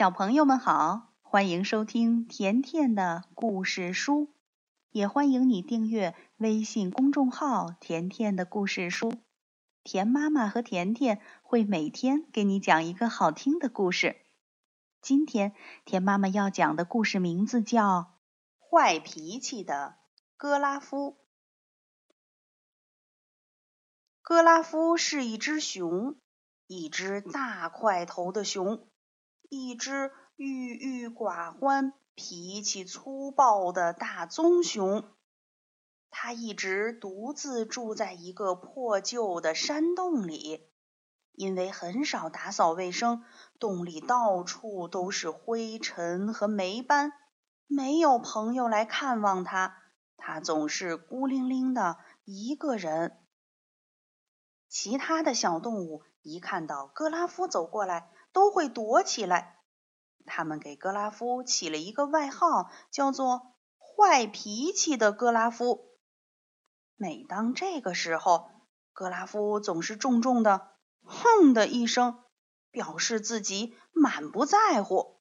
小朋友们好，欢迎收听甜甜的故事书，也欢迎你订阅微信公众号“甜甜的故事书”。甜妈妈和甜甜会每天给你讲一个好听的故事。今天甜妈妈要讲的故事名字叫《坏脾气的格拉夫》。格拉夫是一只熊，一只大块头的熊。一只郁郁寡欢、脾气粗暴的大棕熊，它一直独自住在一个破旧的山洞里。因为很少打扫卫生，洞里到处都是灰尘和霉斑，没有朋友来看望它，它总是孤零零的一个人。其他的小动物一看到格拉夫走过来，都会躲起来，他们给格拉夫起了一个外号，叫做“坏脾气的格拉夫”。每当这个时候，格拉夫总是重重的“哼”的一声，表示自己满不在乎。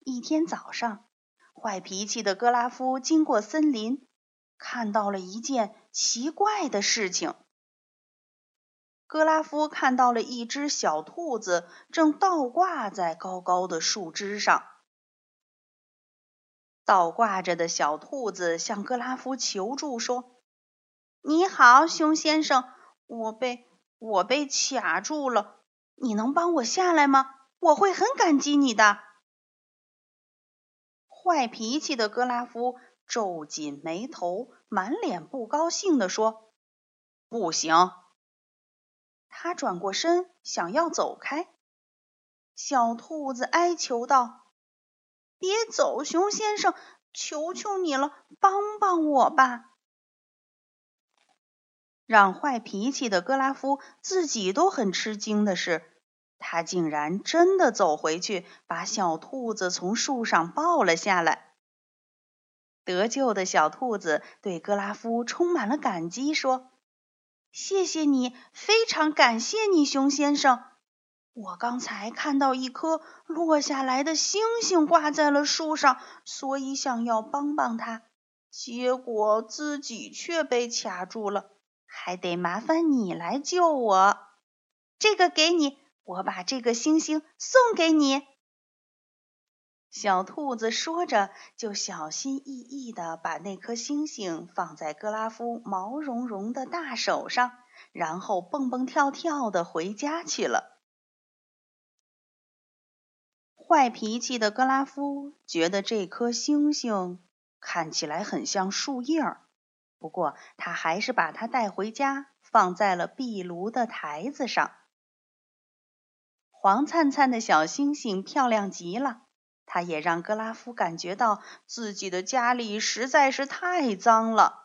一天早上，坏脾气的格拉夫经过森林，看到了一件奇怪的事情。格拉夫看到了一只小兔子正倒挂在高高的树枝上。倒挂着的小兔子向格拉夫求助说：“你好，熊先生，我被我被卡住了，你能帮我下来吗？我会很感激你的。”坏脾气的格拉夫皱紧眉头，满脸不高兴地说：“不行。”他转过身，想要走开。小兔子哀求道：“别走，熊先生，求求你了，帮帮我吧！”让坏脾气的格拉夫自己都很吃惊的是，他竟然真的走回去，把小兔子从树上抱了下来。得救的小兔子对格拉夫充满了感激，说。谢谢你，非常感谢你，熊先生。我刚才看到一颗落下来的星星挂在了树上，所以想要帮帮它，结果自己却被卡住了，还得麻烦你来救我。这个给你，我把这个星星送给你。小兔子说着，就小心翼翼地把那颗星星放在格拉夫毛茸茸的大手上，然后蹦蹦跳跳地回家去了。坏脾气的格拉夫觉得这颗星星看起来很像树叶儿，不过他还是把它带回家，放在了壁炉的台子上。黄灿灿的小星星漂亮极了。他也让格拉夫感觉到自己的家里实在是太脏了。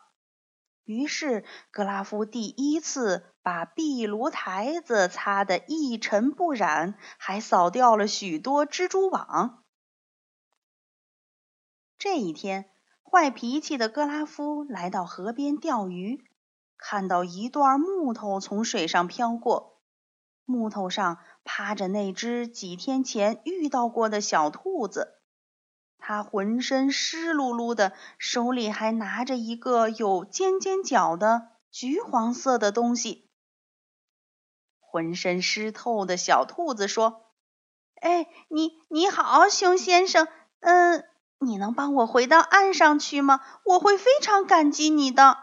于是，格拉夫第一次把壁炉台子擦得一尘不染，还扫掉了许多蜘蛛网。这一天，坏脾气的格拉夫来到河边钓鱼，看到一段木头从水上飘过。木头上趴着那只几天前遇到过的小兔子，它浑身湿漉漉的，手里还拿着一个有尖尖角的橘黄色的东西。浑身湿透的小兔子说：“哎，你你好，熊先生，嗯，你能帮我回到岸上去吗？我会非常感激你的。”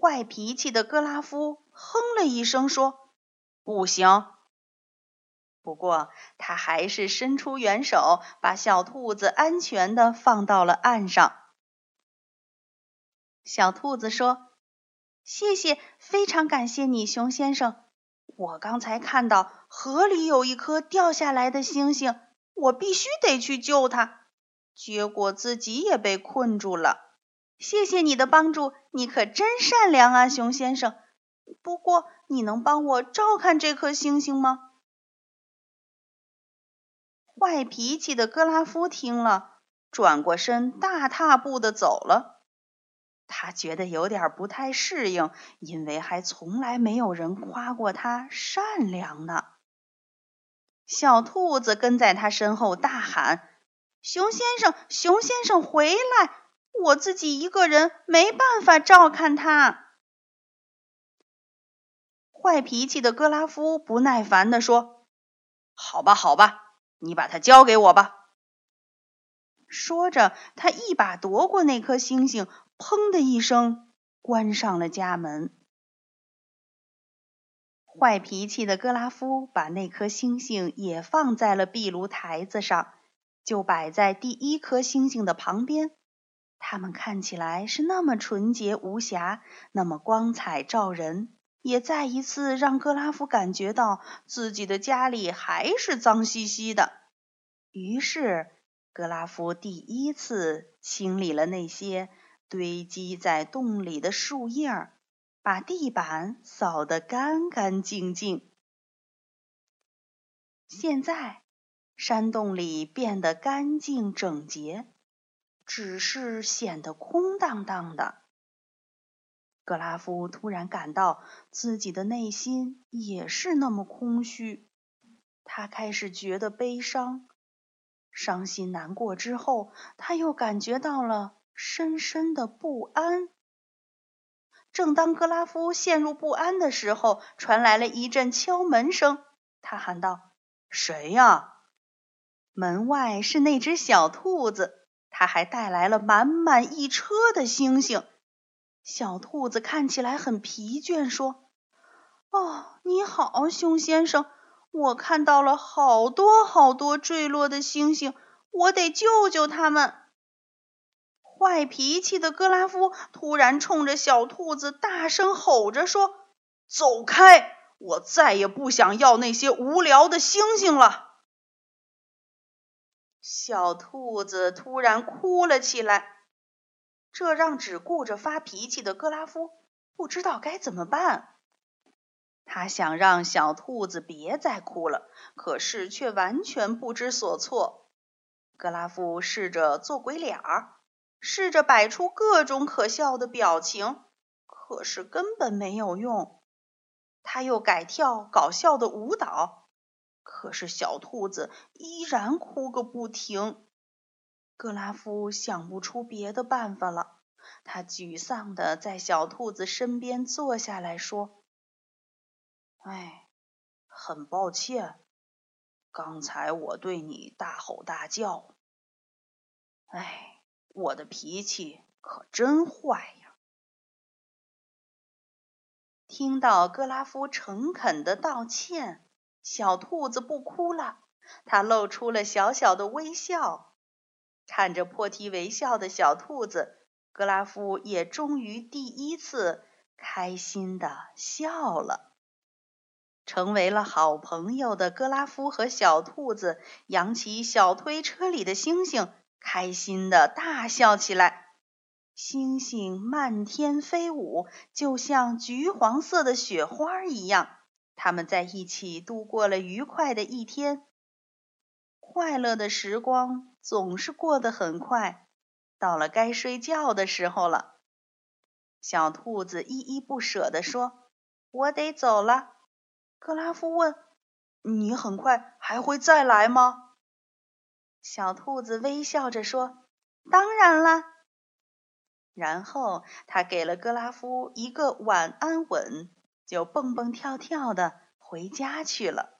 坏脾气的格拉夫哼了一声，说：“不行。”不过他还是伸出援手，把小兔子安全的放到了岸上。小兔子说：“谢谢，非常感谢你，熊先生。我刚才看到河里有一颗掉下来的星星，我必须得去救它，结果自己也被困住了。”谢谢你的帮助，你可真善良啊，熊先生。不过，你能帮我照看这颗星星吗？坏脾气的格拉夫听了，转过身，大踏步的走了。他觉得有点不太适应，因为还从来没有人夸过他善良呢。小兔子跟在他身后大喊：“熊先生，熊先生，回来！我自己一个人没办法照看他。”坏脾气的格拉夫不耐烦地说：“好吧，好吧，你把它交给我吧。”说着，他一把夺过那颗星星，砰的一声关上了家门。坏脾气的格拉夫把那颗星星也放在了壁炉台子上，就摆在第一颗星星的旁边。它们看起来是那么纯洁无瑕，那么光彩照人。也再一次让格拉夫感觉到自己的家里还是脏兮兮的。于是，格拉夫第一次清理了那些堆积在洞里的树叶，把地板扫得干干净净。现在，山洞里变得干净整洁，只是显得空荡荡的。格拉夫突然感到自己的内心也是那么空虚，他开始觉得悲伤、伤心难过。之后，他又感觉到了深深的不安。正当格拉夫陷入不安的时候，传来了一阵敲门声。他喊道：“谁呀？”门外是那只小兔子，它还带来了满满一车的星星。小兔子看起来很疲倦，说：“哦，你好，熊先生，我看到了好多好多坠落的星星，我得救救他们。”坏脾气的格拉夫突然冲着小兔子大声吼着说：“走开！我再也不想要那些无聊的星星了。”小兔子突然哭了起来。这让只顾着发脾气的格拉夫不知道该怎么办。他想让小兔子别再哭了，可是却完全不知所措。格拉夫试着做鬼脸儿，试着摆出各种可笑的表情，可是根本没有用。他又改跳搞笑的舞蹈，可是小兔子依然哭个不停。格拉夫想不出别的办法了，他沮丧的在小兔子身边坐下来说：“哎，很抱歉，刚才我对你大吼大叫。哎，我的脾气可真坏呀！”听到格拉夫诚恳的道歉，小兔子不哭了，它露出了小小的微笑。看着破涕为笑的小兔子，格拉夫也终于第一次开心的笑了。成为了好朋友的格拉夫和小兔子扬起小推车里的星星，开心的大笑起来。星星漫天飞舞，就像橘黄色的雪花一样。他们在一起度过了愉快的一天。快乐的时光总是过得很快，到了该睡觉的时候了。小兔子依依不舍地说：“我得走了。”格拉夫问：“你很快还会再来吗？”小兔子微笑着说：“当然啦。”然后他给了格拉夫一个晚安吻，就蹦蹦跳跳的回家去了。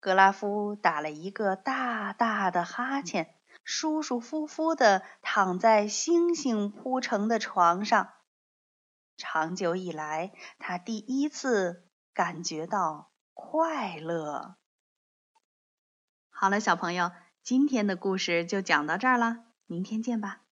格拉夫打了一个大大的哈欠，舒舒服服的躺在星星铺成的床上。长久以来，他第一次感觉到快乐。好了，小朋友，今天的故事就讲到这儿了，明天见吧。